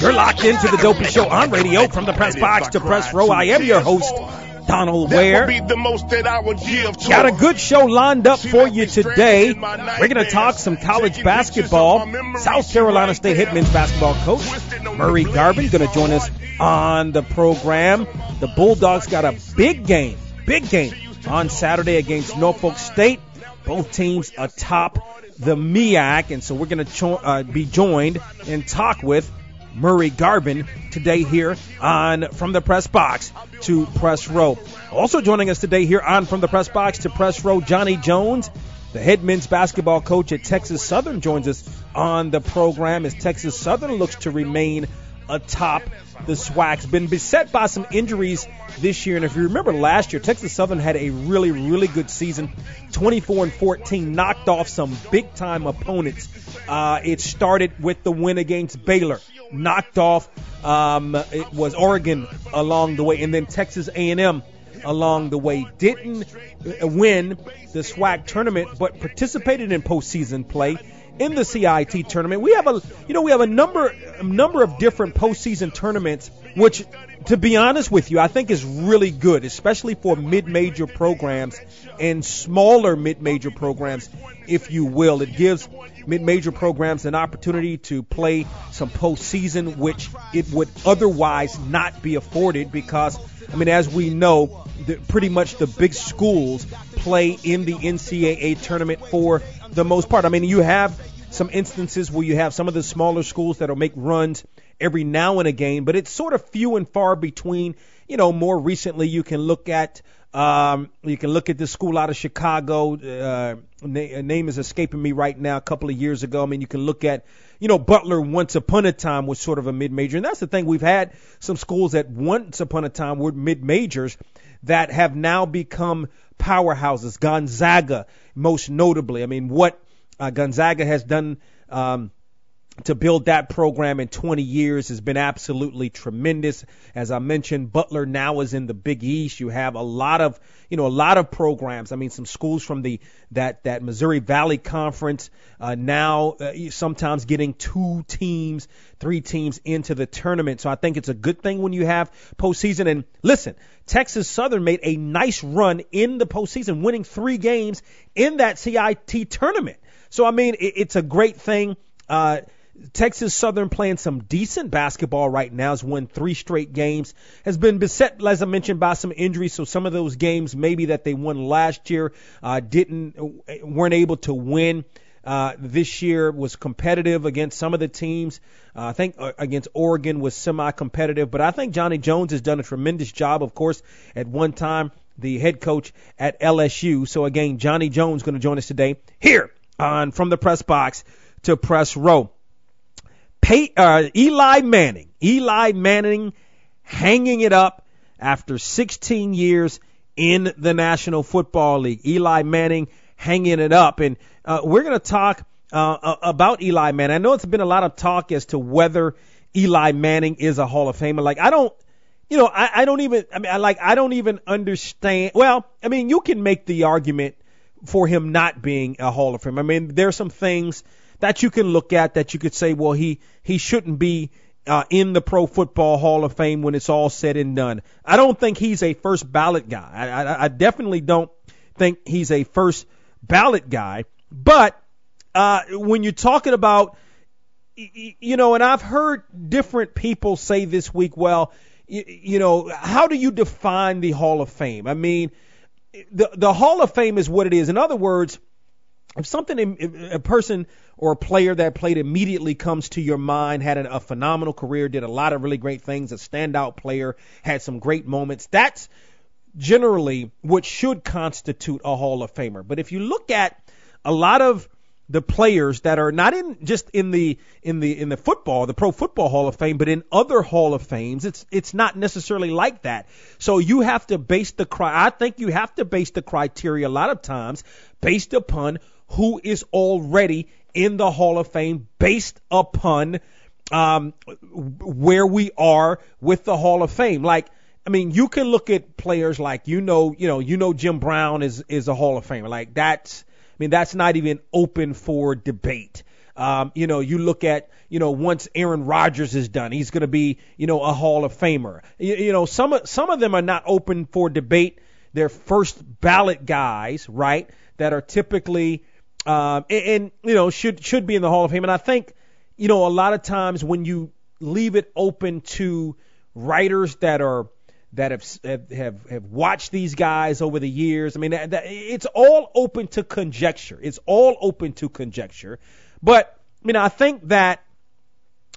You're locked into the Dopey Show on radio from the press box to press row. I am your host, Donald Ware. Got a good show lined up for you today. We're going to talk some college basketball. South Carolina State Hitmen's basketball coach Murray Garvin going to join us on the program. The Bulldogs got a big game, big game on Saturday against Norfolk State. Both teams atop the MEAC, and so we're going to cho- uh, be joined and talk with Murray Garvin today here on From the Press Box to Press Row. Also joining us today here on From the Press Box to Press Row, Johnny Jones, the head men's basketball coach at Texas Southern, joins us on the program as Texas Southern looks to remain atop the SWAC's been beset by some injuries this year. And if you remember last year, Texas Southern had a really, really good season 24 and 14, knocked off some big time opponents. Uh, it started with the win against Baylor, knocked off um, it was Oregon along the way, and then Texas A&M along the way. Didn't win the SWAC tournament, but participated in postseason play in the CIT tournament. We have a you know we have a number number of different postseason tournaments, which to be honest with you, I think is really good, especially for mid-major programs and smaller mid-major programs, if you will. It gives mid-major programs an opportunity to play some postseason, which it would otherwise not be afforded because, I mean, as we know, the, pretty much the big schools play in the NCAA tournament for the most part. I mean, you have some instances where you have some of the smaller schools that'll make runs every now and again, but it's sort of few and far between. You know, more recently you can look at um, you can look at the school out of Chicago. Uh, na- name is escaping me right now. A couple of years ago, I mean, you can look at, you know, Butler once upon a time was sort of a mid-major, and that's the thing. We've had some schools that once upon a time were mid-majors that have now become powerhouses. Gonzaga, most notably. I mean, what uh, Gonzaga has done. Um, to build that program in 20 years has been absolutely tremendous. As I mentioned, Butler now is in the Big East. You have a lot of, you know, a lot of programs. I mean, some schools from the that that Missouri Valley Conference uh, now uh, sometimes getting two teams, three teams into the tournament. So I think it's a good thing when you have postseason. And listen, Texas Southern made a nice run in the postseason, winning three games in that CIT tournament. So I mean, it, it's a great thing. Uh, Texas Southern playing some decent basketball right now. Has won three straight games. Has been beset, as I mentioned, by some injuries. So some of those games, maybe that they won last year, uh, didn't weren't able to win. Uh, this year was competitive against some of the teams. Uh, I think uh, against Oregon was semi-competitive, but I think Johnny Jones has done a tremendous job. Of course, at one time the head coach at LSU. So again, Johnny Jones going to join us today here on from the press box to press row. Pay, uh, Eli Manning, Eli Manning hanging it up after 16 years in the National Football League. Eli Manning hanging it up. And uh, we're going to talk uh, about Eli Manning. I know it's been a lot of talk as to whether Eli Manning is a Hall of Famer. Like, I don't, you know, I, I don't even, I mean, I like, I don't even understand. Well, I mean, you can make the argument for him not being a Hall of Famer. I mean, there's some things that you can look at that you could say, well, he he shouldn't be uh, in the Pro Football Hall of Fame when it's all said and done. I don't think he's a first ballot guy. I, I, I definitely don't think he's a first ballot guy. But uh, when you're talking about, you know, and I've heard different people say this week, well, you, you know, how do you define the Hall of Fame? I mean, the the Hall of Fame is what it is. In other words, if something if a person or a player that played immediately comes to your mind had a, phenomenal career, did a lot of really great things, a standout player, had some great moments, that's generally what should constitute a Hall of Famer. But if you look at a lot of the players that are not in just in the in the in the football, the Pro Football Hall of Fame, but in other Hall of Fames, it's it's not necessarily like that. So you have to base the cri- I think you have to base the criteria a lot of times based upon who is already in the Hall of Fame, based upon um, where we are with the Hall of Fame. Like I mean, you can look at players like you know, you know, you know Jim Brown is is a Hall of Famer. Like that's I mean, that's not even open for debate. Um, you know, you look at, you know, once Aaron Rodgers is done, he's going to be, you know, a Hall of Famer. You, you know, some some of them are not open for debate. They're first ballot guys, right? That are typically, um, and, and, you know, should, should be in the Hall of Fame. And I think, you know, a lot of times when you leave it open to writers that are, that have have have watched these guys over the years. I mean, that, that, it's all open to conjecture. It's all open to conjecture. But I mean, I think that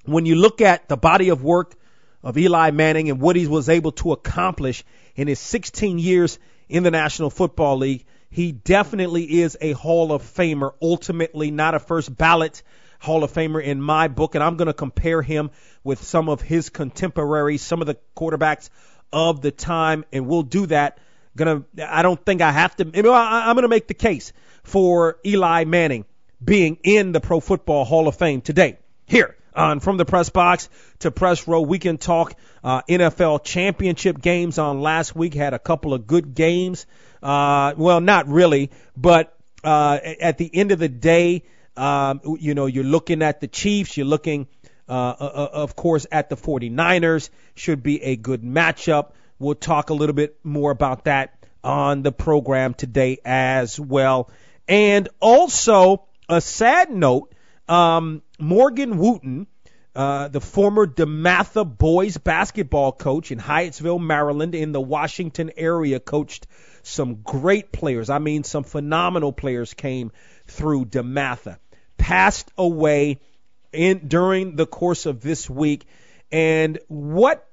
when you look at the body of work of Eli Manning and what he was able to accomplish in his 16 years in the National Football League, he definitely is a Hall of Famer. Ultimately, not a first ballot Hall of Famer in my book, and I'm going to compare him with some of his contemporaries, some of the quarterbacks of the time, and we'll do that. Gonna, I don't think I have to. I'm gonna make the case for Eli Manning being in the Pro Football Hall of Fame today. Here on From the Press Box to Press Row, we can talk uh, NFL championship games on last week. Had a couple of good games. Uh, well, not really, but uh, at the end of the day, um, you know, you're looking at the Chiefs. You're looking uh, uh, uh, of course, at the 49ers. Should be a good matchup. We'll talk a little bit more about that on the program today as well. And also, a sad note um, Morgan Wooten, uh, the former DeMatha boys basketball coach in Hyattsville, Maryland, in the Washington area, coached some great players. I mean, some phenomenal players came through DeMatha. Passed away in during the course of this week, and what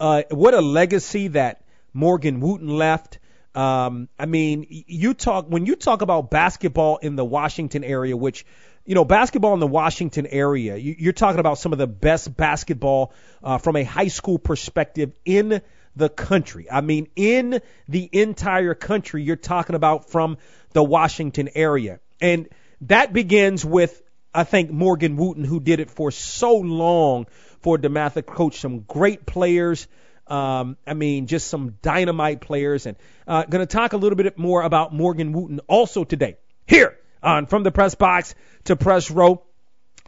uh, what a legacy that Morgan Wooten left. Um, I mean, you talk when you talk about basketball in the Washington area, which you know, basketball in the Washington area, you, are talking about some of the best basketball uh, from a high school perspective in the country. I mean, in the entire country, you're talking about from the Washington area. And that begins with I think Morgan Wooten, who did it for so long for DeMatha, coached some great players. Um, I mean, just some dynamite players. And uh, going to talk a little bit more about Morgan Wooten also today here on From the Press Box to Press Row.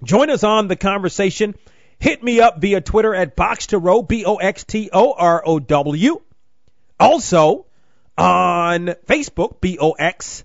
Join us on the conversation. Hit me up via Twitter at Box to Row, B O X T O R O W. Also on Facebook, B O X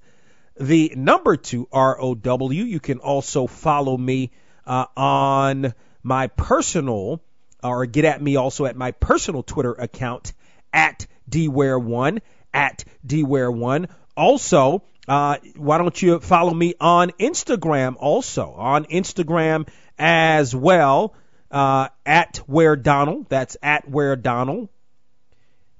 the number two ROW. You can also follow me uh, on my personal, or get at me also at my personal Twitter account at dware1 at dware1. Also, uh, why don't you follow me on Instagram also on Instagram as well uh, at Ware Donald. That's at Ware Donald.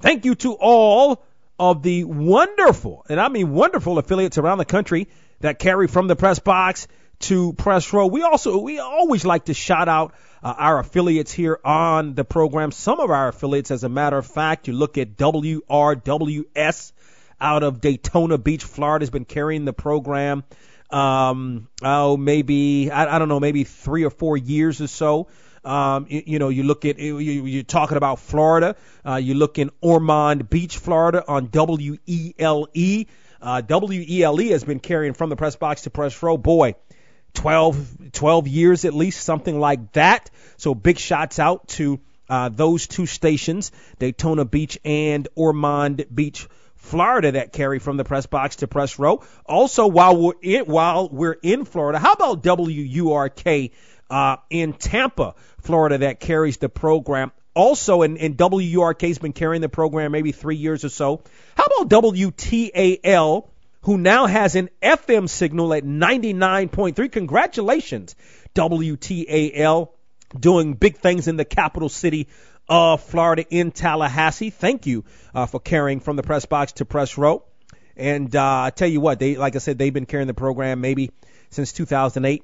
Thank you to all of the wonderful, and I mean wonderful affiliates around the country that carry from the press box to press row. We also, we always like to shout out uh, our affiliates here on the program. Some of our affiliates, as a matter of fact, you look at WRWS out of Daytona Beach, Florida, has been carrying the program. Um, oh, maybe, I, I don't know, maybe three or four years or so. Um, you, you, know, you look at you, you're talking about Florida. Uh, you look in Ormond Beach, Florida, on WELE. Uh, WELE has been carrying from the press box to press row. Boy, 12, 12 years at least, something like that. So big shots out to uh, those two stations, Daytona Beach and Ormond Beach. Florida that carry from the press box to press row. Also, while we're in, while we're in Florida, how about WURK uh, in Tampa, Florida, that carries the program also, and, and WURK's been carrying the program maybe three years or so. How about WTAL, who now has an FM signal at 99.3? Congratulations, WTAL, doing big things in the capital city of Florida in Tallahassee. Thank you uh, for carrying from the press box to press row. And uh, I tell you what, they like I said, they've been carrying the program maybe since 2008.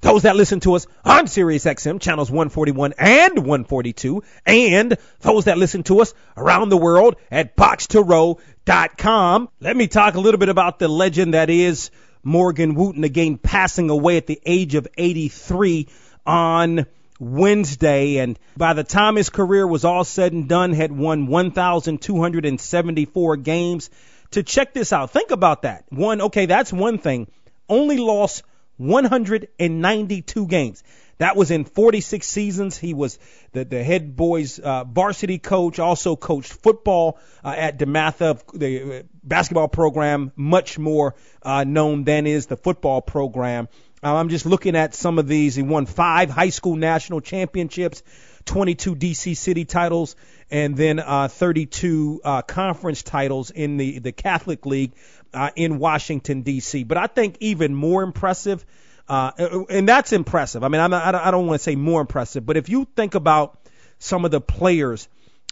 Those that listen to us on Sirius XM channels 141 and 142, and those that listen to us around the world at box2row.com. Let me talk a little bit about the legend that is Morgan Wooten again passing away at the age of 83 on Wednesday. And by the time his career was all said and done, had won 1,274 games. To check this out, think about that. One, okay, that's one thing. Only lost 192 games. That was in 46 seasons. He was the, the head boys uh, varsity coach, also coached football uh, at DeMatha, the uh, basketball program, much more uh, known than is the football program. Uh, I'm just looking at some of these. He won five high school national championships, 22 DC city titles, and then uh, 32 uh, conference titles in the, the Catholic League uh, in Washington, D.C. But I think even more impressive, uh, and that's impressive. I mean, I'm, I don't want to say more impressive, but if you think about some of the players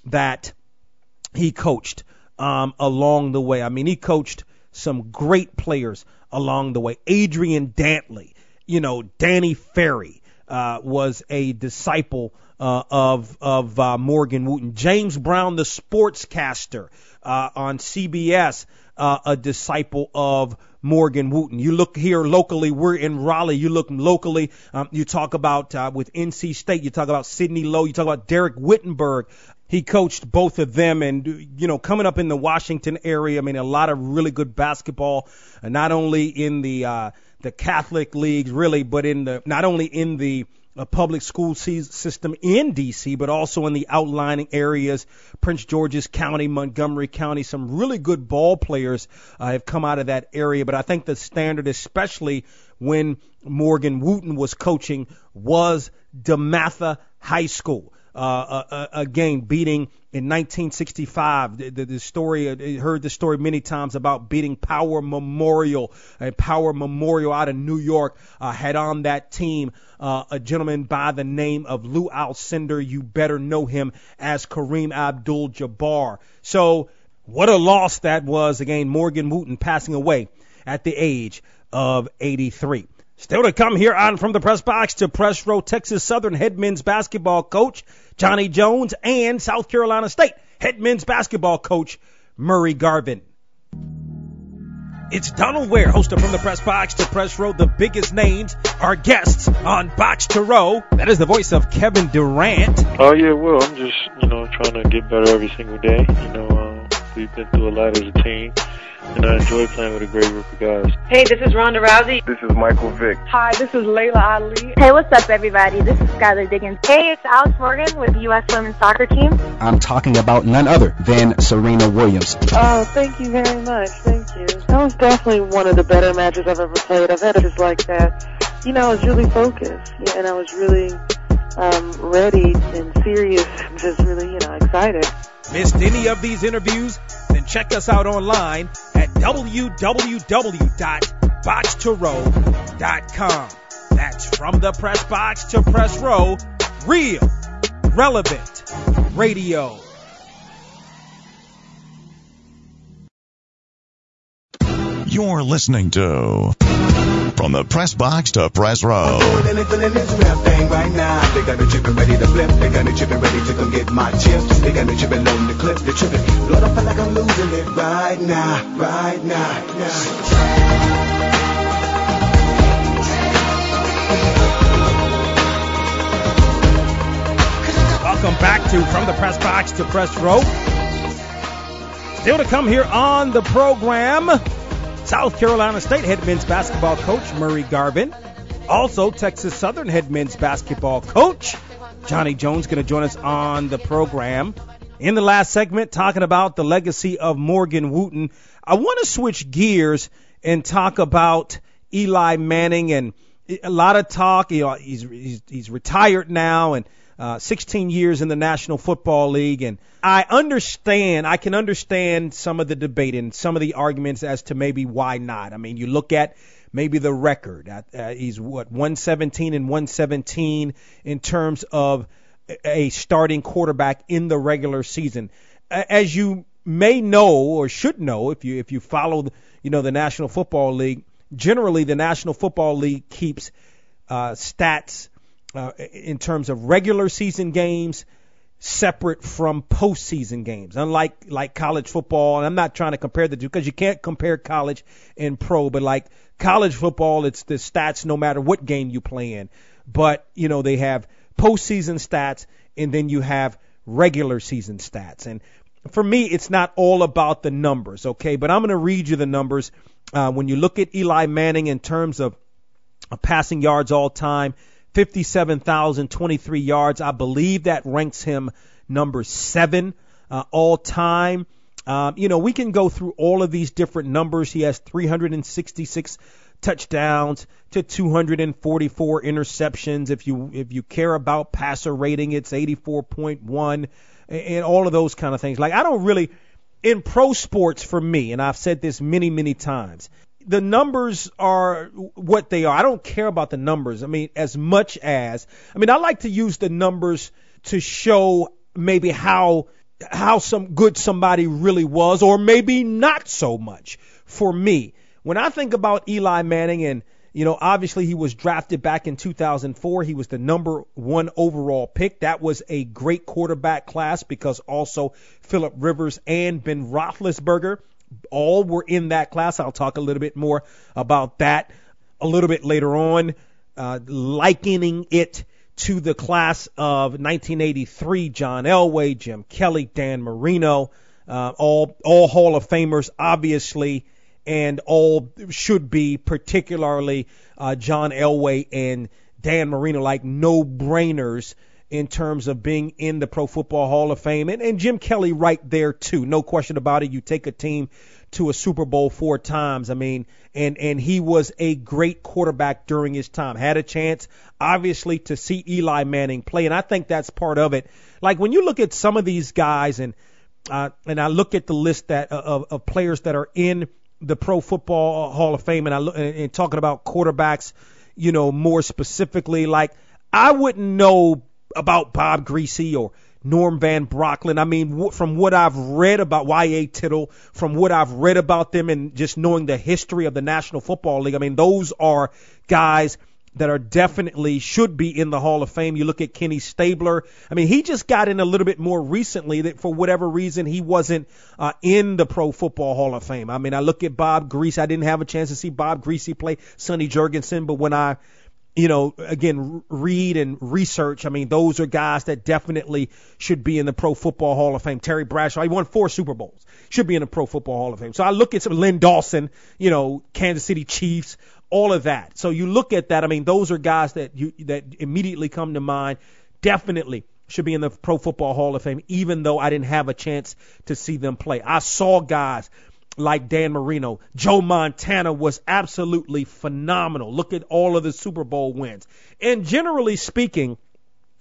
that he coached um, along the way, I mean, he coached some great players along the way. Adrian Dantley, you know, Danny Ferry uh, was a disciple uh, of of uh, Morgan Wooten. James Brown, the sportscaster uh, on CBS, uh, a disciple of Morgan Wooten. You look here locally, we're in Raleigh. You look locally, um, you talk about uh, with NC State, you talk about Sidney Lowe, you talk about Dereck Whittenburg. He coached both of them, and you know, coming up in the Washington area, I mean, a lot of really good basketball, uh, not only in the uh, the Catholic leagues, really, but in the not only in the a public school system in D.C., but also in the outlying areas, Prince George's County, Montgomery County. Some really good ball players uh, have come out of that area, but I think the standard, especially when Morgan Wooten was coaching, was DeMatha High School. Uh, uh, uh, again, beating in 1965. The, the, the story, I heard the story many times about beating Power Memorial. And Power Memorial out of New York uh, had on that team uh, a gentleman by the name of Lou Alcindor. You better know him as Kareem Abdul-Jabbar. So what a loss that was. Again, Morgan Wooten passing away at the age of 83. Still to come here on from the press box to press row, Texas Southern head men's basketball coach Johnny Jones and South Carolina State head men's basketball coach Murray Garvin. It's Donald Ware, host of From the Press Box to Press Row. The biggest names are guests on Box to Row. That is the voice of Kevin Durant. Oh yeah, well, I'm just you know trying to get better every single day. You know, um, we've been through a lot as a team and I enjoy playing with a great group of guys. Hey, this is Ronda Rousey. This is Michael Vick. Hi, this is Laila Ali. Hey, what's up, everybody? This is Skylar Diggins. Hey, it's Alex Morgan with the U.S. Women's Soccer Team. I'm talking about none other than Serena Williams. Oh, thank you very much. Thank you. That was definitely one of the better matches I've ever played. I've had it just like that. You know, I was really focused, and I was really um, ready and serious, just really, you know, excited. Missed any of these interviews? Then check us out online at www.box2row.com. That's from the press box to press row, real, relevant radio. You're listening to from the press box to press row. They got chippin' ready to flip. They got chippin' ready to come get my chips. They got chippin' on the clip. The chippin'. Lord, I feel like I'm losing it right now. Right now. now. Welcome back to From the Press Box to Press Row. Still to come here on the program. South Carolina State head men's basketball coach Murray Garvin. Also, Texas Southern head men's basketball coach Johnny Jones going to join us on the program. In the last segment, talking about the legacy of Morgan Wooten, I want to switch gears and talk about Eli Manning and a lot of talk. You know, he's he's, he's retired now, and uh, 16 years in the National Football League, and I understand, I can understand some of the debate and some of the arguments as to maybe why not. I mean, you look at maybe the record. Uh, he's what 117 and 117 in terms of a starting quarterback in the regular season. As you may know or should know if you if you follow you know the National Football League, generally the National Football League keeps uh, stats uh, in terms of regular season games separate from postseason games. Unlike like college football, and I'm not trying to compare the two because you can't compare college and pro, but like college football, it's the stats no matter what game you play in. But you know they have postseason stats and then you have regular season stats. And for me, it's not all about the numbers, okay? But I'm going to read you the numbers. Uh, when you look at Eli Manning in terms of uh, passing yards all time, 57,023 yards. I believe that ranks him number seven uh, all time. Um, you know, we can go through all of these different numbers. He has 366 touchdowns to 244 interceptions. If you if you care about passer rating, it's 84.1 and all of those kind of things. Like I don't really in pro sports for me, and I've said this many many times the numbers are what they are. I don't care about the numbers. I mean, as much as I mean, I like to use the numbers to show maybe how how some good somebody really was, or maybe not so much. For me, when I think about Eli Manning and you know, obviously he was drafted back in 2004. He was the number one overall pick. That was a great quarterback class because also Philip Rivers and Ben Roethlisberger all were in that class. I'll talk a little bit more about that a little bit later on, uh, likening it to the class of 1983. John Elway, Jim Kelly, Dan Marino, uh, all all Hall of Famers, obviously, and all should be particularly uh, John Elway and Dan Marino like no brainers in terms of being in the Pro Football Hall of Fame. And, and Jim Kelly right there too. No question about it. You take a team to a Super Bowl four times. I mean, and, and he was a great quarterback during his time. Had a chance, obviously, to see Eli Manning play. And I think that's part of it. Like when you look at some of these guys and, uh, and I look at the list that of, of players that are in the Pro Football Hall of Fame and I look and, and talking about quarterbacks, you know, more specifically, like I wouldn't know about Bob Griese or Norm Van Brocklin. I mean, from what I've read about Y.A. Tittle, from what I've read about them and just knowing the history of the National Football League, I mean, those are guys that are definitely should be in the Hall of Fame. You look at Kenny Stabler. I mean, he just got in a little bit more recently that for whatever reason he wasn't uh, in the Pro Football Hall of Fame. I mean, I look at Bob Griese. I didn't have a chance to see Bob Griese play Sonny Jurgensen, but when I you know, again, read and research. I mean, those are guys that definitely should be in the Pro Football Hall of Fame. Terry Bradshaw, he won four Super Bowls, should be in the Pro Football Hall of Fame. So I look at some Len Dawson, you know, Kansas City Chiefs, all of that. So you look at that. I mean, those are guys that you that immediately come to mind. Definitely should be in the Pro Football Hall of Fame, even though I didn't have a chance to see them play. I saw guys like Dan Marino. Joe Montana was absolutely phenomenal. Look at all of the Super Bowl wins. And generally speaking,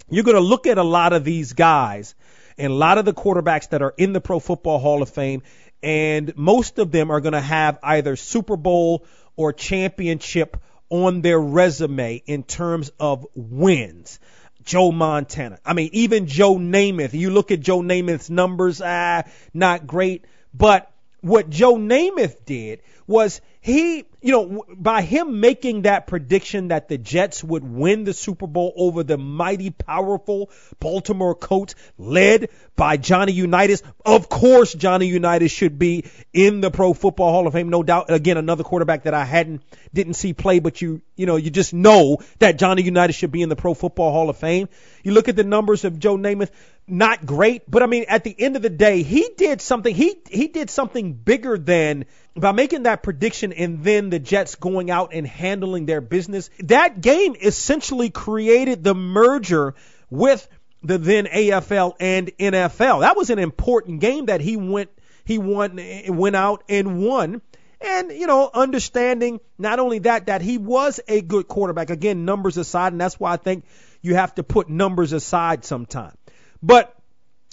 you're going to look at a lot of these guys and a lot of the quarterbacks that are in the Pro Football Hall of Fame, and most of them are going to have either Super Bowl or championship on their resume in terms of wins. Joe Montana. I mean, even Joe Namath. You look at Joe Namath's numbers, ah, not great, but what Joe Namath did was he, you know, by him making that prediction that the Jets would win the Super Bowl over the mighty, powerful Baltimore Colts, led by Johnny Unitas. Of course, Johnny Unitas should be in the Pro Football Hall of Fame, no doubt. Again, another quarterback that I hadn't, didn't see play, but you, you know, you just know that Johnny Unitas should be in the Pro Football Hall of Fame. You look at the numbers of Joe Namath not great, but I mean, at the end of the day, he did something. He he did something bigger than by making that prediction and then the Jets going out and handling their business. That game essentially created the merger with the then AFL and NFL. That was an important game that he went he won went out and won. And, you know, understanding not only that, that he was a good quarterback. Again, numbers aside, and that's why I think you have to put numbers aside sometime. But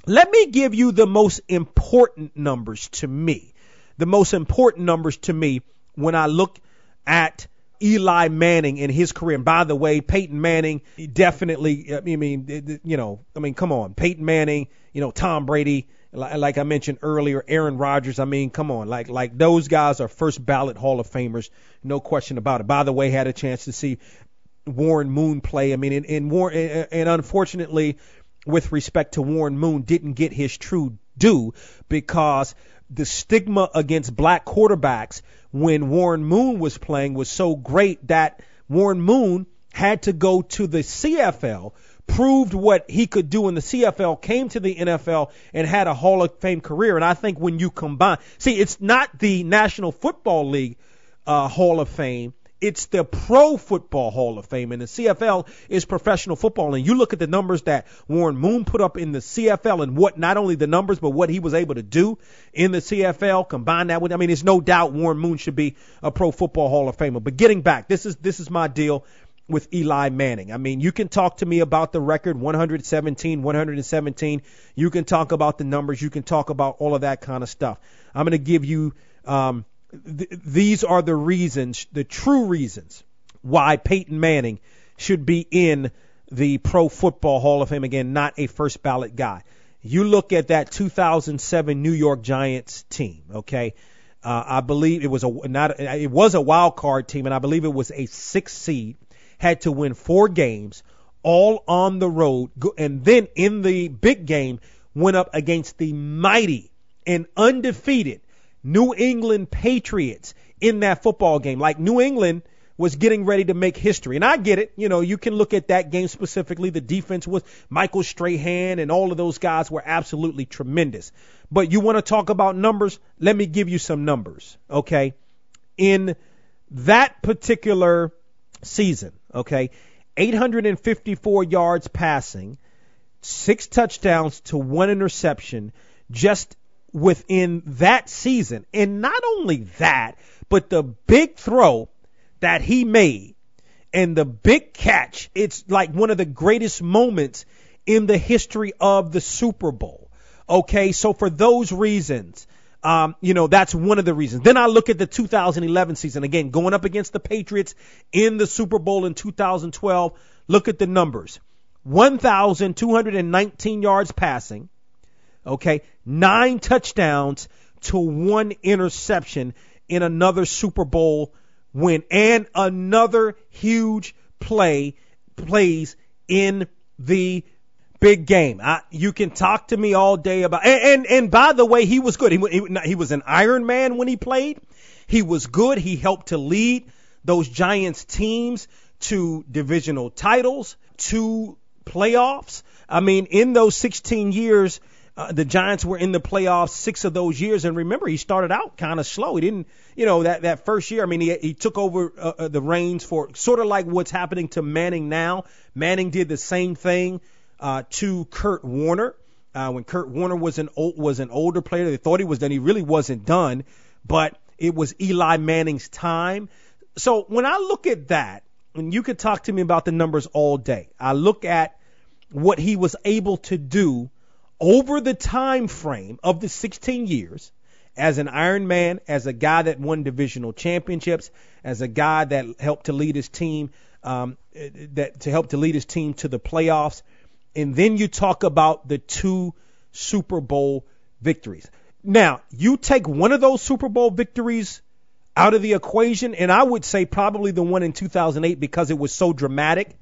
let me give you the most important numbers to me. The most important numbers to me when I look at Eli Manning in his career. And by the way, Peyton Manning definitely, I mean, you know, I mean, come on. Peyton Manning, you know, Tom Brady, like I mentioned earlier, Aaron Rodgers. I mean, come on, like like those guys are first ballot Hall of Famers, no question about it. By the way, had a chance to see Warren Moon play. I mean, and, and Warren, and unfortunately, with respect to Warren Moon, didn't get his true due because the stigma against black quarterbacks when Warren Moon was playing was so great that Warren Moon had to go to the CFL proved what he could do in the CFL, came to the NFL, and had a Hall of Fame career. And I think when you combine, see, it's not the National Football League uh, Hall of Fame. It's the Pro Football Hall of Fame, and the CFL is professional football. And you look at the numbers that Warren Moon put up in the CFL, and what not only the numbers, but what he was able to do in the CFL. Combine that with, I mean, there's no doubt Warren Moon should be a Pro Football Hall of Famer. But getting back, this is this is my deal with Eli Manning. I mean, you can talk to me about the record 117, 117. You can talk about the numbers. You can talk about all of that kind of stuff. I'm going to give you um, th- these are the reasons, the true reasons why Peyton Manning should be in the Pro Football Hall of Fame again, not a first ballot guy. You look at that 2007 New York Giants team, okay? Uh, I believe it was a not it was a wild card team, and I believe it was a six seed had to win four games, all on the road, and then in the big game went up against the mighty and undefeated New England Patriots in that football game. Like New England was getting ready to make history. And I get it. You know, you can look at that game specifically. The defense was Michael Strahan and all of those guys were absolutely tremendous. But you want to talk about numbers? Let me give you some numbers. Okay. In that particular season, okay? 854 yards passing, six touchdowns to one interception just within that season. And not only that, but the big throw that he made and the big catch, it's like one of the greatest moments in the history of the Super Bowl. Okay, so for those reasons, um, you know, that's one of the reasons. Then I look at the 2011 season again, going up against the Patriots in the Super Bowl in 2012. Look at the numbers. 1,219 yards passing. Okay. Nine touchdowns to one interception in another Super Bowl win and another huge play plays in the big game. I, you can talk to me all day about, and, and, and by the way, he was good. He, he, he was an Iron Man when he played. He was good. He helped to lead those Giants teams to divisional titles, to playoffs. I mean, in those 16 years, uh, the Giants were in the playoffs six of those years. And remember, he started out kind of slow. He didn't, you know, that, that first year, I mean, he, he took over uh, uh, the reins for sort of like what's happening to Manning now. Manning did the same thing uh, to Kurt Warner. Uh, when Kurt Warner was an old, was an older player, they thought he was done. He really wasn't done, but it was Eli Manning's time. So when I look at that, and you could talk to me about the numbers all day, I look at what he was able to do over the time frame of the 16 years as an Iron Man, as a guy that won divisional championships, as a guy that helped to lead his team, um, that to help to lead his team to the playoffs and then you talk about the two Super Bowl victories. Now, you take one of those Super Bowl victories out of the equation, and I would say probably the one in 2008 because it was so dramatic,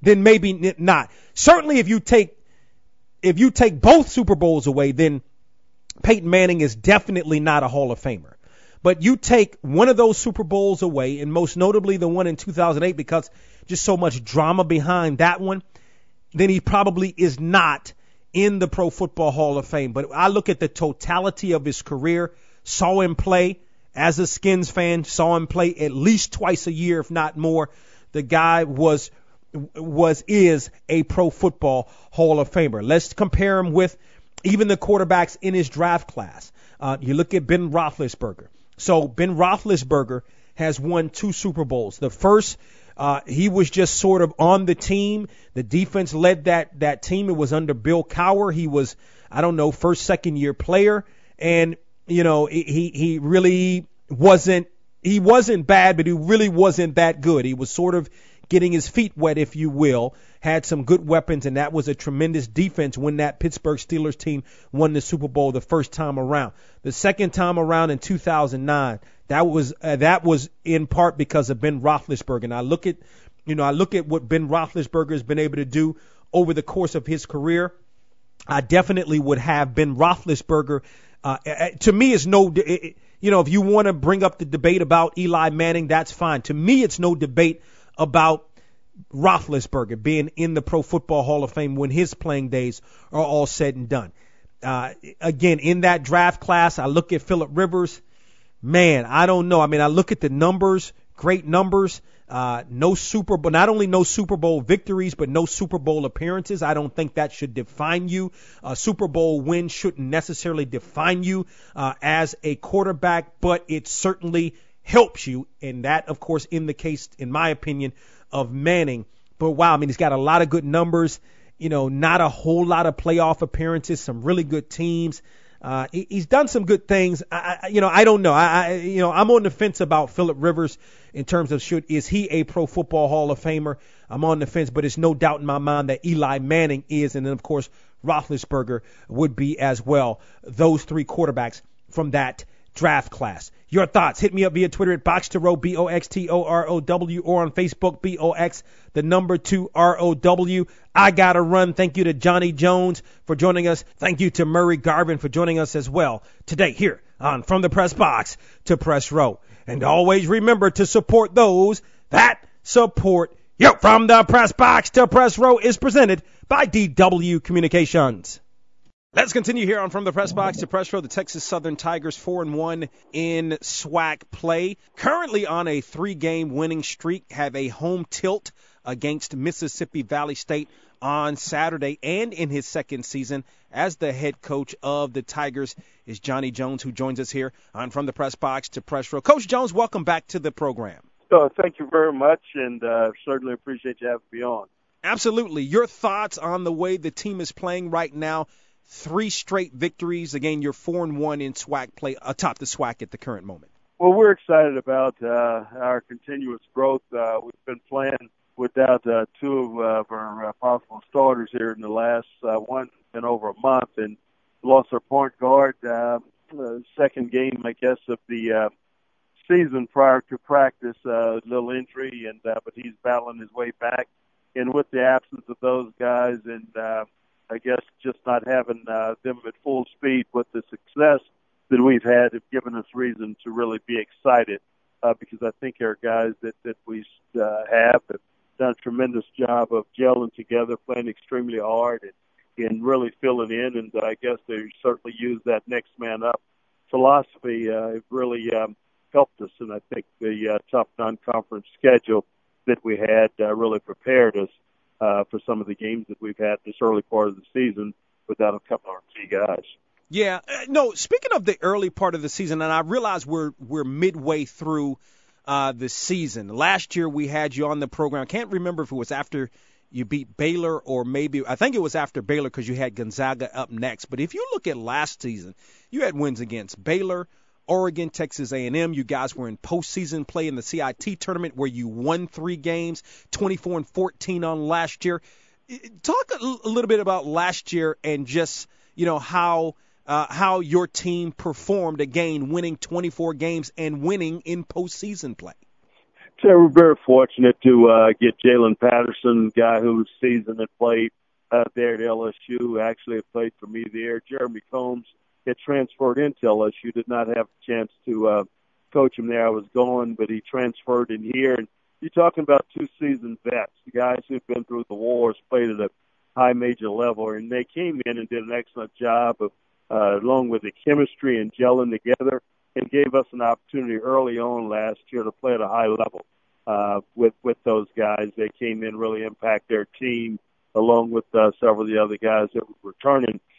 then maybe not. Certainly, if you take if you take both Super Bowls away, then Peyton Manning is definitely not a Hall of Famer. But you take one of those Super Bowls away, and most notably the one in 2008, because just so much drama behind that one then he probably is not in the Pro Football Hall of Fame. But I look at the totality of his career, saw him play as a Skins fan, saw him play at least twice a year, if not more. The guy was was is a Pro Football Hall of Famer. Let's compare him with even the quarterbacks in his draft class. Uh, you look at Ben Roethlisberger. So Ben Roethlisberger has won two Super Bowls. The first Uh, he was just sort of on the team. The defense led that that team. It was under Bill Cowher. He was, I don't know, first second year player, and you know he he really wasn't he wasn't bad, but he really wasn't that good. He was sort of getting his feet wet, if you will. Had some good weapons, and that was a tremendous defense when that Pittsburgh Steelers team won the Super Bowl the first time around. The second time around in 2009, that was uh, that was in part because of Ben Roethlisberger. And I look at, you know, I look at what Ben Roethlisberger has been able to do over the course of his career. I definitely would have Ben Roethlisberger. Uh, to me, it's no. It, you know, if you want to bring up the debate about Eli Manning, that's fine. To me, it's no debate about Roethlisberger being in the Pro Football Hall of Fame when his playing days are all said and done. Uh, again, in that draft class, I look at Philip Rivers man, I don't know. I mean, I look at the numbers, great numbers. Uh, no Super Bowl, not only no Super Bowl victories, but no Super Bowl appearances. I don't think that should define you. A Super Bowl win shouldn't necessarily define you uh, as a quarterback, but it certainly helps you. And that, of course, in the case, in my opinion, of Manning. But wow, I mean, he's got a lot of good numbers. You know, not a whole lot of playoff appearances, some really good teams. Uh, he, he's done some good things. I, I, you know, I don't know. I, I, you know, I'm on the fence about Philip Rivers in terms of should is he a Pro Football Hall of Famer? I'm on the fence, but it's no doubt in my mind that Eli Manning is, and then of course Roethlisberger would be as well. Those three quarterbacks from that draft class. Your thoughts. Hit me up via Twitter at Box to Row, B O X T O R O W, or on Facebook, B O X, the number two R O W. I gotta run. Thank you to Johnny Jones for joining us. Thank you to Murray Garvin for joining us as well today here on From the Press Box to Press Row. And always remember to support those that support you. From the Press Box to Press Row is presented by DW Communications. Let's continue here on from the press box to press row. The Texas Southern Tigers four and one in SWAC play. Currently on a three-game winning streak. Have a home tilt against Mississippi Valley State on Saturday, and in his second season as the head coach of the Tigers is Johnny Jones, who joins us here on from the press box to press row. Coach Jones, welcome back to the program. So, thank you very much, and uh, certainly appreciate you having me on. Absolutely. Your thoughts on the way the team is playing right now? Three straight victories. Again, you're four and one in SWAC play atop the SWAC at the current moment. Well, we're excited about uh, our continuous growth. Uh, we've been playing without uh, two of our uh, possible starters here in the last uh, one in over a month, and lost our point guard. Uh, uh, second game, I guess, of the uh, season prior to practice, uh, little injury, and uh, but he's battling his way back. And with the absence of those guys, and uh, I guess just not having uh, them at full speed with the success that we've had have given us reason to really be excited uh, because I think our guys that that we uh, have have done a tremendous job of gelling together, playing extremely hard, and, and really filling in. And I guess they certainly use that next man up philosophy. Uh, it really um, helped us, and I think the uh, tough non-conference schedule that we had uh, really prepared us uh, for some of the games that we've had this early part of the season without a couple of our key guys. Yeah, uh, no. Speaking of the early part of the season, and I realize we're we're midway through uh, the season. Last year we had you on the program. Can't remember if it was after you beat Baylor or maybe I think it was after Baylor because you had Gonzaga up next. But if you look at last season, you had wins against Baylor, Oregon, Texas A&M. You guys were in postseason play in the CIT tournament where you won three games, 24 and 14 on last year. Talk a little bit about last year and just you know how uh, how your team performed again, winning 24 games and winning in postseason play. So we're very fortunate to uh, get Jalen Patterson, guy whose seasoned had played uh, there at LSU, actually played for me there. Jeremy Combs had transferred into LSU. Did not have a chance to uh, coach him there. I was going, but he transferred in here. And you're talking about two seasoned vets, guys who've been through the wars, played at a high major level, and they came in and did an excellent job of, uh, along with the chemistry and gelling together, and gave us an opportunity early on last year to play at a high level uh, with with those guys. They came in really impact their team, along with uh, several of the other guys that were returning uh,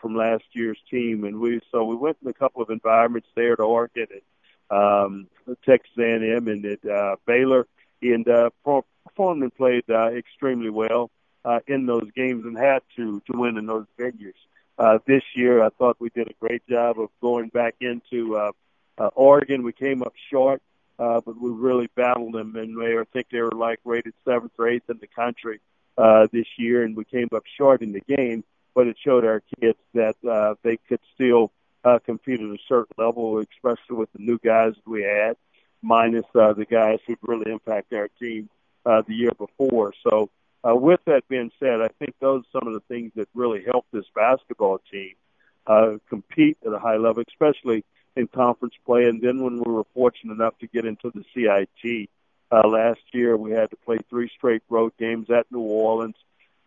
from last year's team, and we so we went in a couple of environments there to Oregon and um, Texas A&M and at uh, Baylor, and uh, performed and played uh, extremely well uh, in those games and had to to win in those venues. Uh, this year, I thought we did a great job of going back into uh, uh, Oregon. We came up short, uh, but we really battled them, and they, I think they were like rated seventh or eighth in the country uh, this year, and we came up short in the game. But it showed our kids that uh, they could still uh, compete at a certain level, especially with the new guys we had, minus uh, the guys who'd really impact our team uh, the year before. So uh, with that being said, I think those are some of the things that really help this basketball team uh, compete at a high level, especially in conference play. And then when we were fortunate enough to get into the CIT uh, last year, we had to play three straight road games at New Orleans,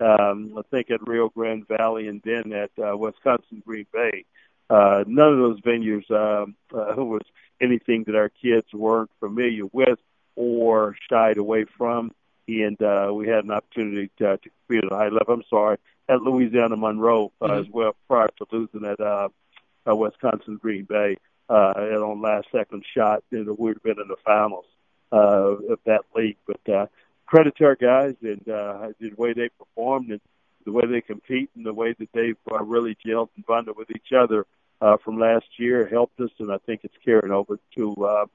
um, I think at Rio Grande Valley, and then at uh, Wisconsin Green Bay. Uh, none of those venues um, uh, was anything that our kids weren't familiar with or shied away from and uh, we had an opportunity to, to compete at a high level. I'm sorry, at Louisiana Monroe uh, mm-hmm. as well, prior to losing at uh, uh, Wisconsin Green Bay uh, and on last second shot. Know, we'd have been in the finals uh, of that league. But uh, credit to our guys and uh, the way they performed and the way they compete and the way that they've uh, really gelled and bonded with each other uh, from last year helped us, and I think it's carrying over to uh,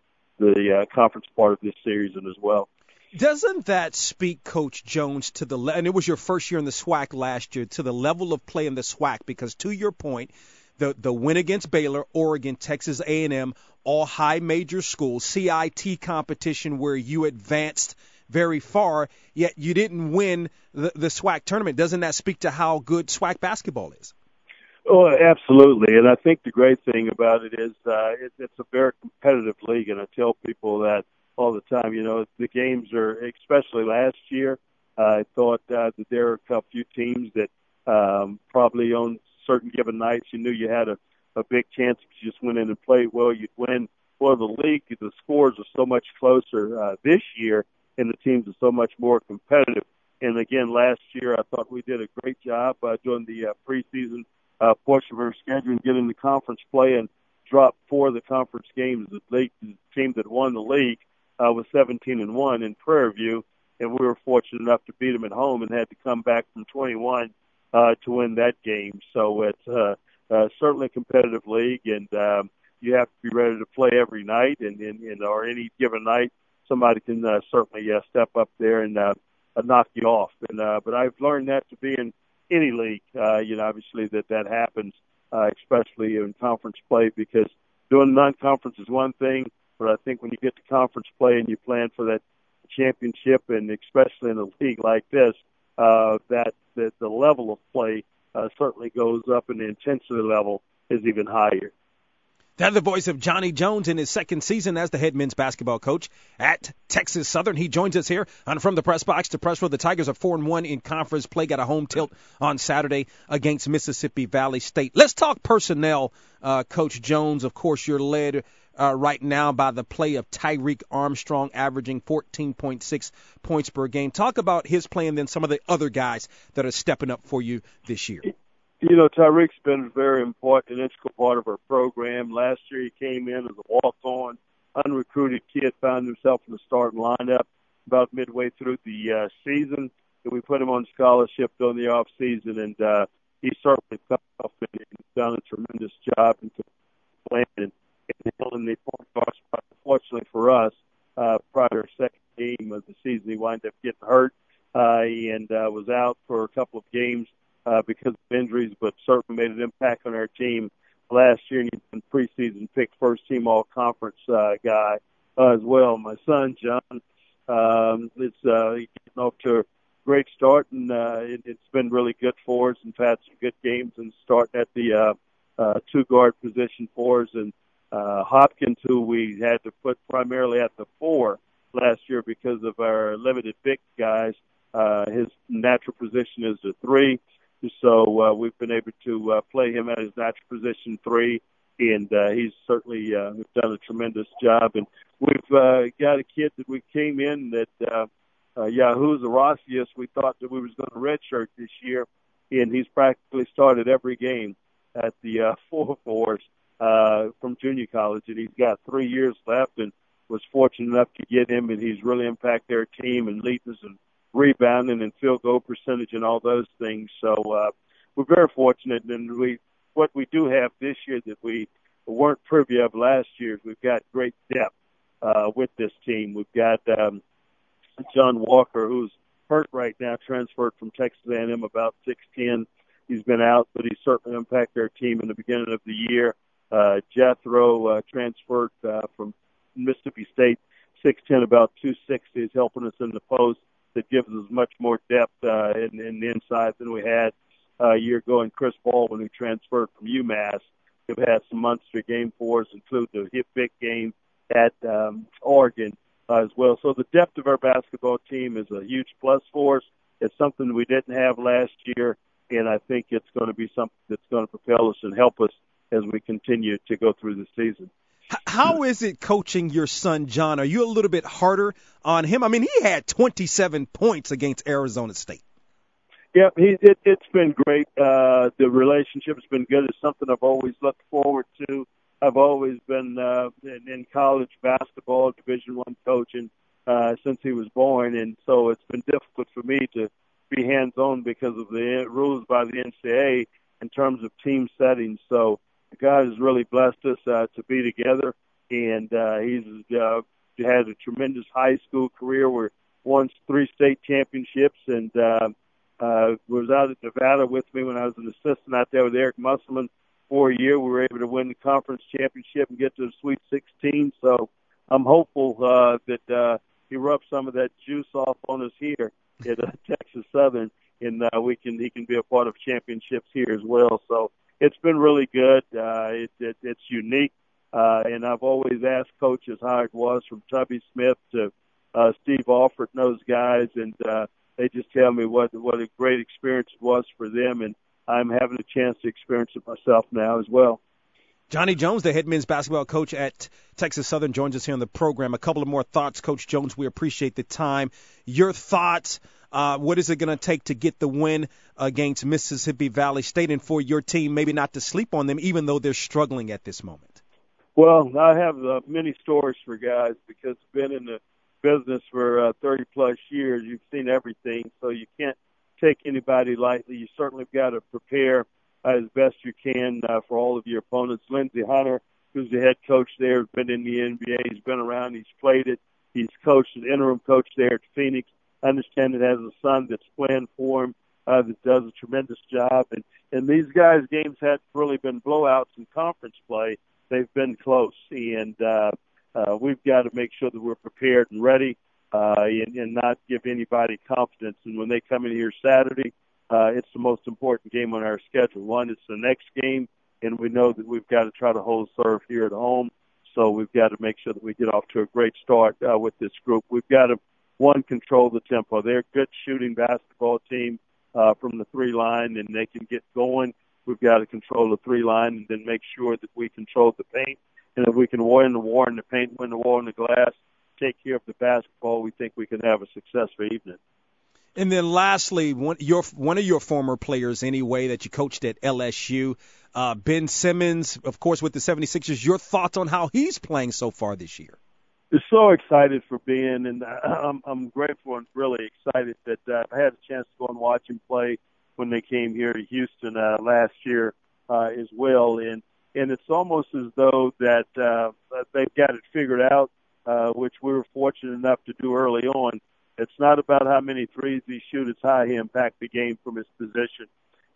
the uh, conference part of this series and as well. Doesn't that speak, Coach Jones, to the le- and it was your first year in the SWAC last year, to the level of play in the SWAC? Because to your point, the the win against Baylor, Oregon, Texas A&M, all high major schools, CIT competition where you advanced very far, yet you didn't win the, the SWAC tournament. Doesn't that speak to how good SWAC basketball is? Oh, absolutely. And I think the great thing about it is uh, it, it's a very competitive league, and I tell people that all the time. You know, the games are, especially last year, uh, I thought uh, that there were a few teams that um, probably on certain given nights you knew you had a, a big chance if you just went in and played well, you'd win. Well, the league, the scores are so much closer uh, this year, and the teams are so much more competitive. And again, last year I thought we did a great job uh, doing the uh, preseason uh, portion of our schedule and getting the conference play and dropped four of the conference games. The league, the team that won the league uh, was 17 and one in Prairie View, and we were fortunate enough to beat them at home and had to come back from 21 uh, to win that game. So it's uh, uh, certainly a competitive league, and um, you have to be ready to play every night, and, and, and or any given night, somebody can uh, certainly uh, step up there and uh, uh, knock you off. And uh, but I've learned that to be in any league. Uh, you know, obviously that that happens, uh, especially in conference play, because doing non-conference is one thing, but I think when you get to conference play and you plan for that championship, and especially in a league like this, uh, that, that the level of play uh, certainly goes up, and the intensity level is even higher. That's the voice of Johnny Jones in his second season as the head men's basketball coach at Texas Southern. He joins us here on From the Press Box to Press Row. The Tigers are 4 and 1 in conference play. Got a home tilt on Saturday against Mississippi Valley State. Let's talk personnel, uh, Coach Jones. Of course, you're led uh, right now by the play of Tyreek Armstrong, averaging 14.6 points per game. Talk about his play and then some of the other guys that are stepping up for you this year. You know, Tyreek's been a very important and integral part of our program. Last year, he came in as a walk-on, unrecruited kid, found himself in the starting lineup about midway through the uh, season. And we put him on scholarship during the off season, and uh, he certainly off and done a tremendous job in playing and in the point guard spot. Fortunately for us, uh, prior to our second game of the season, he wound up getting hurt uh, and uh, was out for a couple of games uh, because of injuries, but certainly made an impact on our team last year. And he's been preseason picked first team all conference uh, guy uh, as well. My son John um, is uh, getting off to a great start, and uh, it, it's been really good for us. And had some good games and starting at the uh, uh, two guard position for us and uh, Hopkins, who we had to put primarily at the four last year because of our limited big guys. Uh, his natural position is the three, so uh, we've been able to uh, play him at his natural position three, and uh, he's certainly uh, done a tremendous job. And we've uh, got a kid that we came in that uh, uh, Yahuza Rasas. We thought that we was going to redshirt this year, and he's practically started every game at the uh, four fours uh, from junior college, and he's got three years left. And was fortunate enough to get him, and he's really impacted their team and leading us rebounding and field goal percentage and all those things. So uh, we're very fortunate, and we what we do have this year that we weren't privy of last year we've got great depth uh, with this team. We've got um, John Walker, who's hurt right now, transferred from Texas A&M about 6'10". He's been out, but he certainly impacted our team in the beginning of the year. Uh, Jethro uh, transferred uh, from Mississippi State, 6'10", about 260, is helping us in the post. That gives us much more depth uh, in the inside than we had uh, a year ago. And Chris Baldwin, who transferred from UMass, have had some monster game for us, including the hit big game at um, Oregon uh, as well. So the depth of our basketball team is a huge plus for us. It's something we didn't have last year, and I think it's going to be something that's going to propel us and help us as we continue to go through the season. How is it coaching your son John? Are you a little bit harder on him? I mean, he had 27 points against Arizona State. Yeah, he, it, it's been great. Uh, the relationship's been good. It's something I've always looked forward to. I've always been uh, in, in college basketball, Division One coaching uh, since he was born, and so it's been difficult for me to be hands-on because of the rules by the NCAA in terms of team settings. So God has really blessed us uh, to be together, and uh, he's uh, had a tremendous high school career. Where won three state championships, and uh, uh, was out at Nevada with me when I was an assistant out there with Eric Musselman for a year. We were able to win the conference championship and get to the Sweet 16. So I'm hopeful uh, that uh, he rubs some of that juice off on us here at uh, Texas Southern, and uh, we can he can be a part of championships here as well. So it's been really good. Uh, it, it, it's unique, uh, and I've always asked coaches how it was from Tubby Smith to uh, Steve Alford and those guys, and uh, they just tell me what what a great experience it was for them and I'm having a chance to experience it myself now as well. Johnny Jones, the head men's basketball coach at Texas Southern, joins us here on the program. A couple of more thoughts, Coach Jones. We appreciate the time. Your thoughts. Uh, what is it going to take to get the win against Mississippi Valley State and for your team maybe not to sleep on them, even though they're struggling at this moment? Well, I have uh, many stories for guys because I've been in the business for uh, 30 plus years. You've seen everything, so you can't take anybody lightly. You certainly got to prepare as best you can uh, for all of your opponents. Lindsey Hunter, who's the head coach there, has been in the NBA. He's been around. He's played it. He's coached an interim coach there at Phoenix. I understand it has a son that's playing for him uh, that does a tremendous job. And and these guys' games have really been blowouts in conference play. They've been close, and uh, uh, we've got to make sure that we're prepared and ready uh, and, and not give anybody confidence. And when they come in here Saturday, uh, it's the most important game on our schedule. One, it's the next game, and we know that we've got to try to hold serve here at home. So we've got to make sure that we get off to a great start uh, with this group. We've got to one control the tempo. They're a good shooting basketball team uh, from the three line, and they can get going. We've got to control the three line and then make sure that we control the paint. And if we can win the war in the paint, win the war in the glass, take care of the basketball, we think we can have a successful evening. And then lastly, one your one of your former players anyway that you coached at LSU, uh, Ben Simmons, of course with the 76ers. Your thoughts on how he's playing so far this year? I'm so excited for Ben, and uh, I'm, I'm grateful and really excited that uh, I had a chance to go and watch him play when they came here to Houston uh, last year uh, as well. And and it's almost as though that uh, they've got it figured out uh, which we were fortunate enough to do early on. It's not about how many threes he shoots; it's how he impact the game from his position.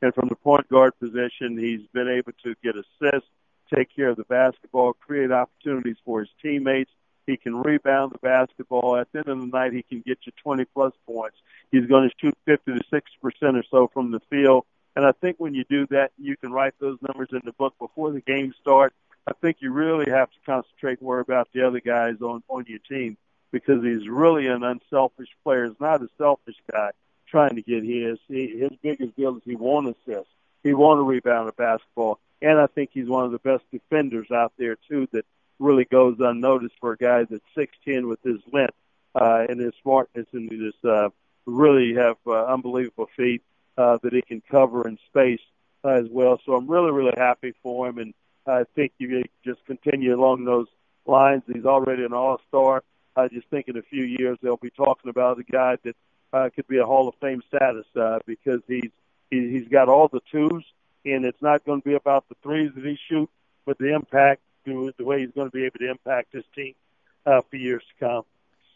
And from the point guard position, he's been able to get assists, take care of the basketball, create opportunities for his teammates. He can rebound the basketball. At the end of the night, he can get you 20 plus points. He's going to shoot 50 to 60 percent or so from the field. And I think when you do that, you can write those numbers in the book before the game starts I think you really have to concentrate and worry about the other guys on on your team because he's really an unselfish player. He's not a selfish guy trying to get his. He, his biggest deal is he wants assists. He to rebound a basketball, and I think he's one of the best defenders out there too. That really goes unnoticed for a guy that's six ten with his length uh, and his smartness and his uh, really have uh, unbelievable feet uh, that he can cover in space uh, as well. So I'm really really happy for him and I think you just continue along those lines. He's already an all-star. I just think in a few years they'll be talking about a guy that uh, could be a Hall of Fame status uh, because he's he, he's got all the twos, and it's not going to be about the threes that he shoots, but the impact, the way he's going to be able to impact his team uh, for years to come.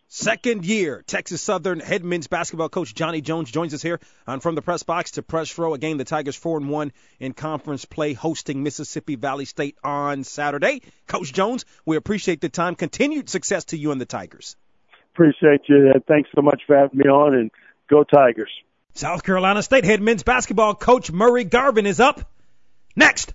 Second year, Texas Southern head men's basketball coach Johnny Jones joins us here on From the Press Box to Press Row. Again, the Tigers 4 and 1 in conference play, hosting Mississippi Valley State on Saturday. Coach Jones, we appreciate the time. Continued success to you and the Tigers. Appreciate you. Thanks so much for having me on, and go Tigers. South Carolina State head men's basketball coach Murray Garvin is up next.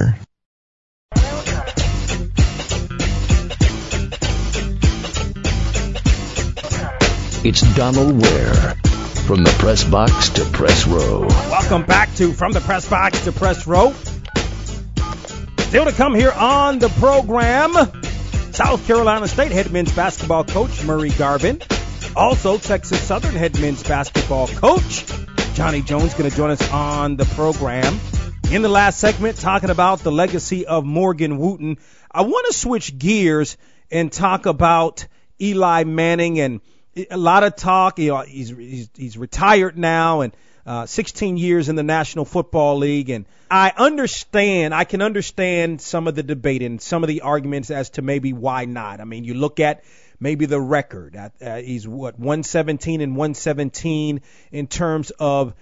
It's Donald Ware from the press box to press row. Welcome back to From the Press Box to Press Row. Still to come here on the program, South Carolina State head men's basketball coach Murray Garvin. Also, Texas Southern head men's basketball coach Johnny Jones going to join us on the program. In the last segment, talking about the legacy of Morgan Wootten, I want to switch gears and talk about Eli Manning and a lot of talk. You know, he's he's, he's retired now and uh, 16 years in the National Football League, and I understand. I can understand some of the debate and some of the arguments as to maybe why not. I mean, you look at maybe the record. Uh, he's what 117 and 117 in terms of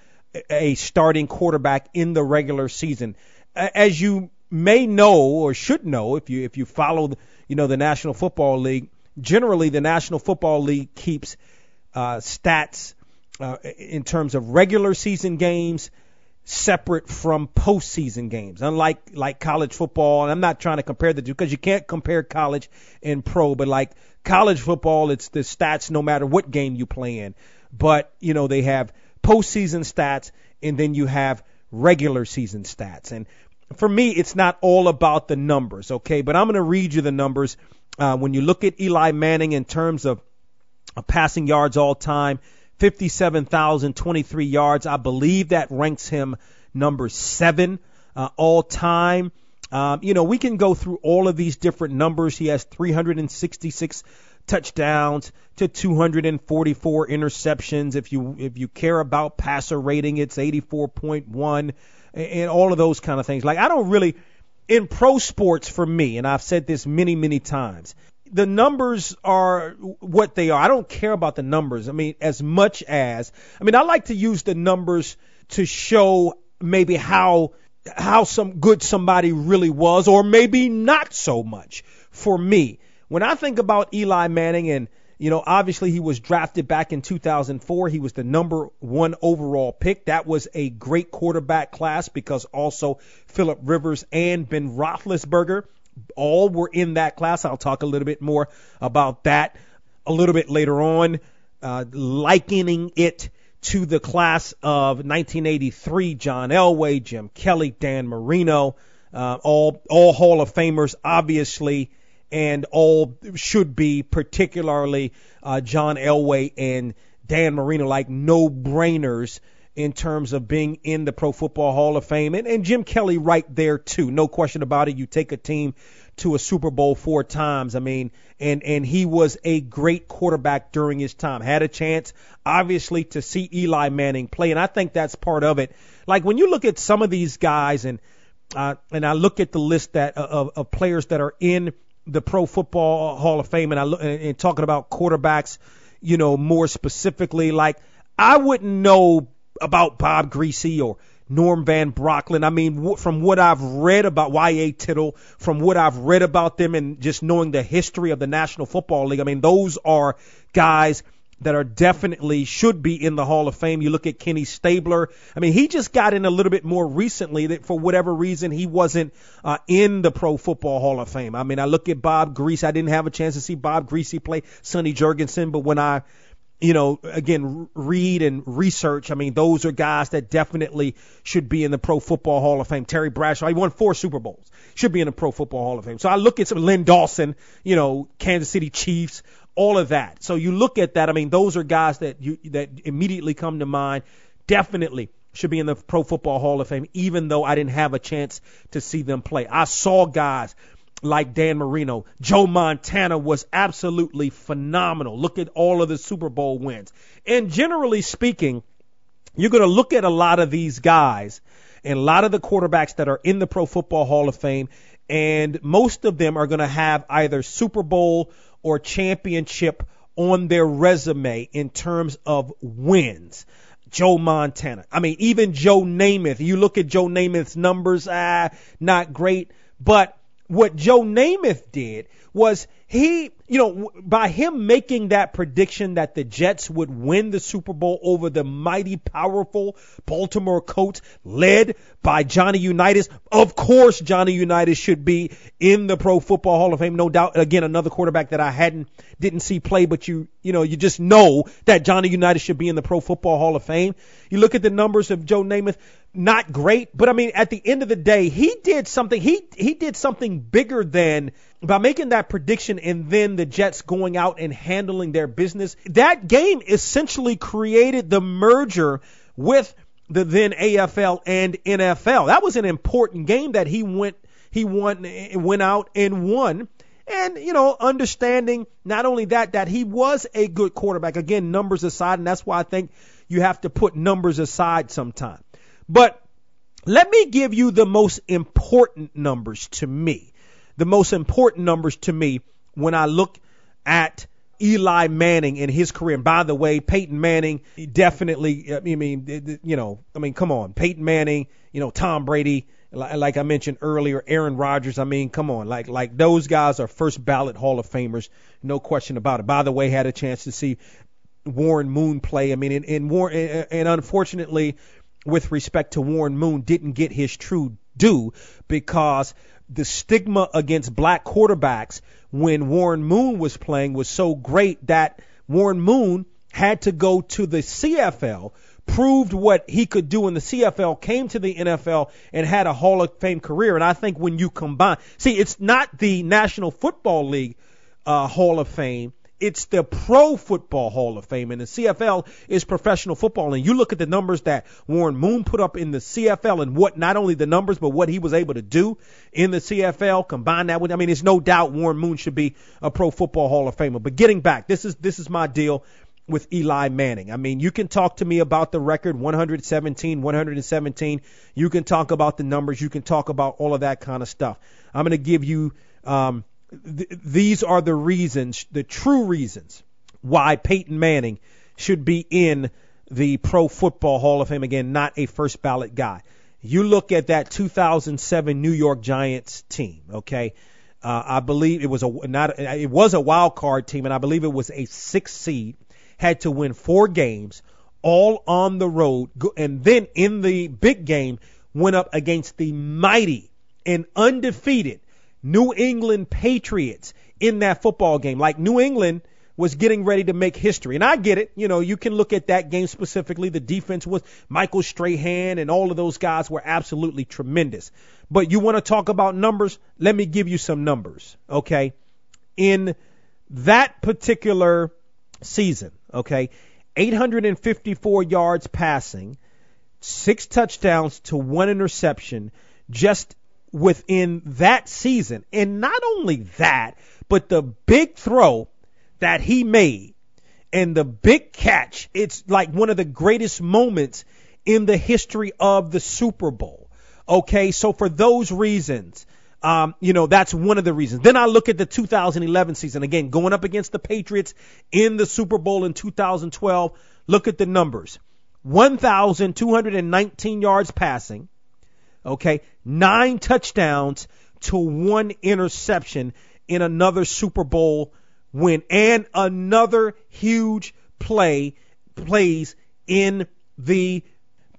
a starting quarterback in the regular season. As you may know or should know if you if you follow you know the National Football League, generally the National Football League keeps uh, stats uh, in terms of regular season games separate from postseason games. Unlike like college football, and I'm not trying to compare the two because you can't compare college and pro, but like college football, it's the stats no matter what game you play in. But you know they have postseason stats, and then you have regular season stats. And for me, it's not all about the numbers, okay? But I'm going to read you the numbers. Uh, when you look at Eli Manning in terms of uh, passing yards all time, 57,023 yards. I believe that ranks him number seven uh, all time. Um, you know, we can go through all of these different numbers. He has 366 touchdowns to 244 interceptions. If you if you care about passer rating, it's 84.1 and all of those kind of things. Like I don't really in pro sports for me, and I've said this many many times. The numbers are what they are. I don't care about the numbers. I mean, as much as I mean, I like to use the numbers to show maybe how how some good somebody really was, or maybe not so much for me. When I think about Eli Manning and you know, obviously he was drafted back in 2004. He was the number one overall pick. That was a great quarterback class because also Philip Rivers and Ben Roethlisberger all were in that class. I'll talk a little bit more about that a little bit later on, uh, likening it to the class of 1983. John Elway, Jim Kelly, Dan Marino, uh, all all Hall of Famers, obviously and all should be, particularly uh, John Elway and Dan Marino, like no brainers in terms of being in the Pro Football Hall of Fame. And, and Jim Kelly right there too. No question about it. You take a team to a Super Bowl four times. I mean, and and he was a great quarterback during his time. Had a chance, obviously, to see Eli Manning play, and I think that's part of it. Like when you look at some of these guys, and uh, and I look at the list that of, of players that are in the Pro Football Hall of Fame, and I look and talking about quarterbacks, you know, more specifically, like I wouldn't know about Bob Griese or Norm Van Brocklin. I mean, from what I've read about Y.A. Tittle, from what I've read about them, and just knowing the history of the National Football League, I mean, those are guys that are definitely should be in the Hall of Fame. You look at Kenny Stabler. I mean, he just got in a little bit more recently that for whatever reason he wasn't uh, in the Pro Football Hall of Fame. I mean, I look at Bob Griese. I didn't have a chance to see Bob Griese play Sonny Jurgensen, but when I you know, again, read and research. I mean, those are guys that definitely should be in the Pro Football Hall of Fame. Terry Bradshaw, he won four Super Bowls, should be in the Pro Football Hall of Fame. So I look at some Len Dawson, you know, Kansas City Chiefs, all of that. So you look at that. I mean, those are guys that you that immediately come to mind. Definitely should be in the Pro Football Hall of Fame, even though I didn't have a chance to see them play. I saw guys like Dan Marino. Joe Montana was absolutely phenomenal. Look at all of the Super Bowl wins. And generally speaking, you're going to look at a lot of these guys and a lot of the quarterbacks that are in the Pro Football Hall of Fame, and most of them are going to have either Super Bowl or championship on their resume in terms of wins. Joe Montana. I mean, even Joe Namath. You look at Joe Namath's numbers, ah, not great. But what Joe Namath did was he, you know, by him making that prediction that the Jets would win the Super Bowl over the mighty, powerful Baltimore Colts led by Johnny Unitas. Of course, Johnny Unitas should be in the Pro Football Hall of Fame. No doubt. Again, another quarterback that I hadn't, didn't see play, but you, you know, you just know that Johnny Unitas should be in the Pro Football Hall of Fame. You look at the numbers of Joe Namath not great, but I mean, at the end of the day, he did something. He he did something bigger than by making that prediction and then the Jets going out and handling their business. That game essentially created the merger with the then AFL and NFL. That was an important game that he went he won went out and won. And, you know, understanding not only that, that he was a good quarterback. Again, numbers aside, and that's why I think you have to put numbers aside sometimes. But let me give you the most important numbers to me. The most important numbers to me when I look at Eli Manning and his career. And by the way, Peyton Manning definitely, I mean, you know, I mean, come on, Peyton Manning, you know, Tom Brady, like I mentioned earlier, Aaron Rodgers. I mean, come on, like like those guys are first ballot Hall of Famers, no question about it. By the way, had a chance to see Warren Moon play. I mean, and, and Warren, and unfortunately, with respect to Warren Moon didn't get his true due because the stigma against black quarterbacks when Warren Moon was playing was so great that Warren Moon had to go to the CFL, proved what he could do in the CFL, came to the NFL and had a Hall of Fame career. And I think when you combine, see, it's not the National Football League uh, Hall of Fame it's the Pro Football Hall of Fame, and the CFL is professional football. And you look at the numbers that Warren Moon put up in the CFL, and what not only the numbers, but what he was able to do in the CFL. Combine that with, I mean, there's no doubt Warren Moon should be a Pro Football Hall of Famer. But getting back, this is this is my deal with Eli Manning. I mean, you can talk to me about the record 117, 117. You can talk about the numbers. You can talk about all of that kind of stuff. I'm going to give you um, th- these are the reasons, the true reasons why Peyton Manning should be in the Pro Football Hall of Fame again, not a first ballot guy. You look at that 2007 New York Giants team, okay? Uh, I believe it was a not it was a wild card team, and I believe it was a six seed. Had to win four games, all on the road, and then in the big game went up against the mighty and undefeated New England Patriots in that football game. Like New England was getting ready to make history. And I get it. You know, you can look at that game specifically. The defense was Michael Strahan and all of those guys were absolutely tremendous. But you want to talk about numbers? Let me give you some numbers. Okay. In that particular season, okay, 854 yards passing, six touchdowns to one interception, just within that season. And not only that, but the big throw that he made and the big catch, it's like one of the greatest moments in the history of the Super Bowl. Okay, so for those reasons, um, you know, that's one of the reasons. Then I look at the 2011 season again, going up against the Patriots in the Super Bowl in 2012. Look at the numbers 1,219 yards passing, Okay, nine touchdowns to one interception in another Super Bowl win and another huge play plays in the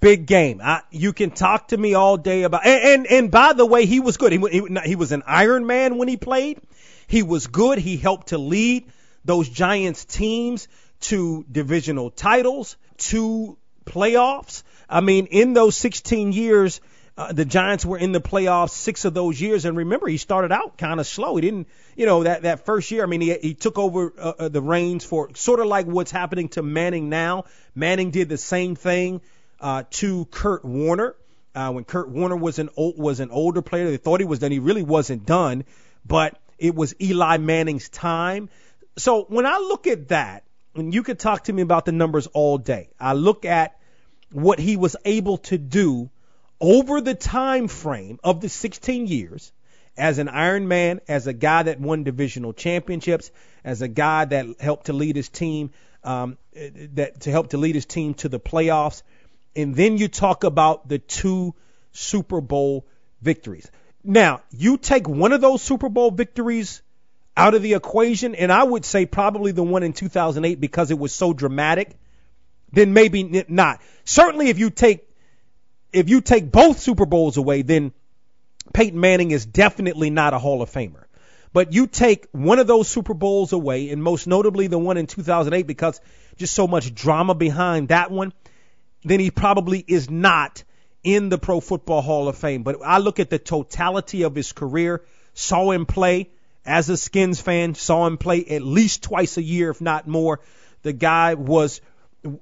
big game. I, you can talk to me all day about and and, and by the way, he was good. He, he, he was an Iron Man when he played. He was good. He helped to lead those Giants teams to divisional titles, to playoffs. I mean, in those 16 years, uh, the Giants were in the playoffs six of those years. And remember, he started out kind of slow. He didn't, you know, that, that first year, I mean, he, he took over uh, uh, the reins for sort of like what's happening to Manning now. Manning did the same thing uh, to Kurt Warner. Uh, when Kurt Warner was an old, was an older player, they thought he was done. He really wasn't done, but it was Eli Manning's time. So when I look at that, and you could talk to me about the numbers all day, I look at what he was able to do over the time frame of the 16 years as an Iron Man, as a guy that won divisional championships, as a guy that helped to lead his team, um, that to help to lead his team to the playoffs, and then you talk about the two Super Bowl victories. Now, you take one of those Super Bowl victories out of the equation, and I would say probably the one in 2008 because it was so dramatic, then maybe not. Certainly, if you take if you take both Super Bowls away, then Peyton Manning is definitely not a Hall of Famer. But you take one of those Super Bowls away, and most notably the one in 2008, because just so much drama behind that one, then he probably is not in the Pro Football Hall of Fame. But I look at the totality of his career, saw him play as a Skins fan, saw him play at least twice a year, if not more. The guy was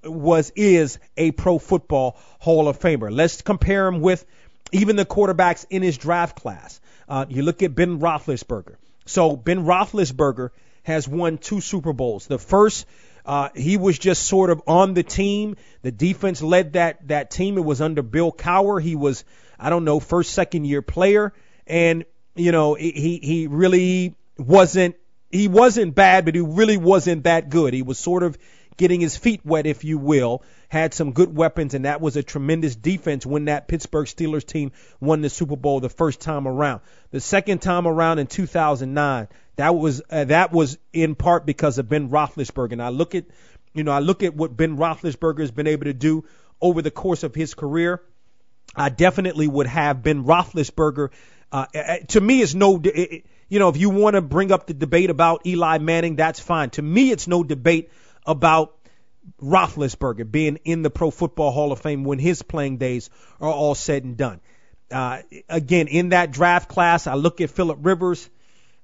was is a Pro Football Hall of Famer. Let's compare him with even the quarterbacks in his draft class. Uh, you look at Ben Roethlisberger. So Ben Roethlisberger has won two Super Bowls. The first, uh, he was just sort of on the team. The defense led that that team. It was under Bill Cowher. He was, I don't know, first second year player, and you know he he really wasn't he wasn't bad, but he really wasn't that good. He was sort of getting his feet wet, if you will, had some good weapons, and that was a tremendous defense when that Pittsburgh Steelers team won the Super Bowl the first time around. The second time around in 2009, that was uh, that was in part because of Ben Roethlisberger. And I look at, you know, I look at what Ben Roethlisberger has been able to do over the course of his career. I definitely would have Ben Roethlisberger. Uh, to me, it's no. It, you know, if you want to bring up the debate about Eli Manning, that's fine. To me, it's no debate about Roethlisberger being in the Pro Football Hall of Fame when his playing days are all said and done. Uh, again, in that draft class, I look at Philip Rivers.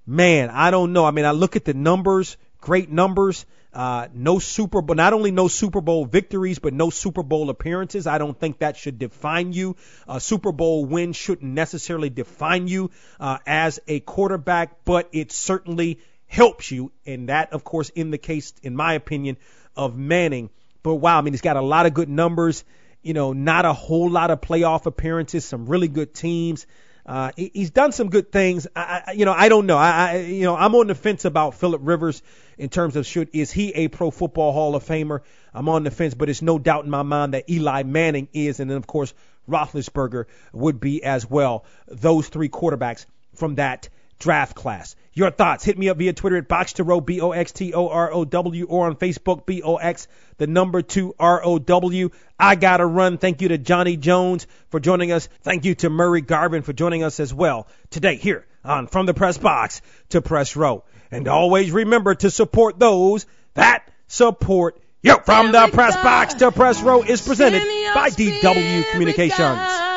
Man, I don't know. I mean, I look at the numbers, great numbers. Uh, no Super Bowl, not only no Super Bowl victories, but no Super Bowl appearances. I don't think that should define you. A Super Bowl win shouldn't necessarily define you uh, as a quarterback, but it certainly helps you. And that, of course, in the case, in my opinion, of Manning. But wow, I mean, he's got a lot of good numbers. You know, not a whole lot of playoff appearances, some really good teams. Uh, he's done some good things. I, I, you know, I don't know. I, I, you know, I'm on the fence about Philip Rivers in terms of should is he a Pro Football Hall of Famer? I'm on the fence, but it's no doubt in my mind that Eli Manning is, and then of course Roethlisberger would be as well. Those three quarterbacks from that draft class. Your thoughts, hit me up via Twitter at Box to Row, B O X T O R O W, or on Facebook, B O X, the number two R O W. I gotta run. Thank you to Johnny Jones for joining us. Thank you to Murray Garvin for joining us as well today here on From the Press Box to Press Row. And always remember to support those that support you. From the Press Box to Press Row is presented by DW Communications.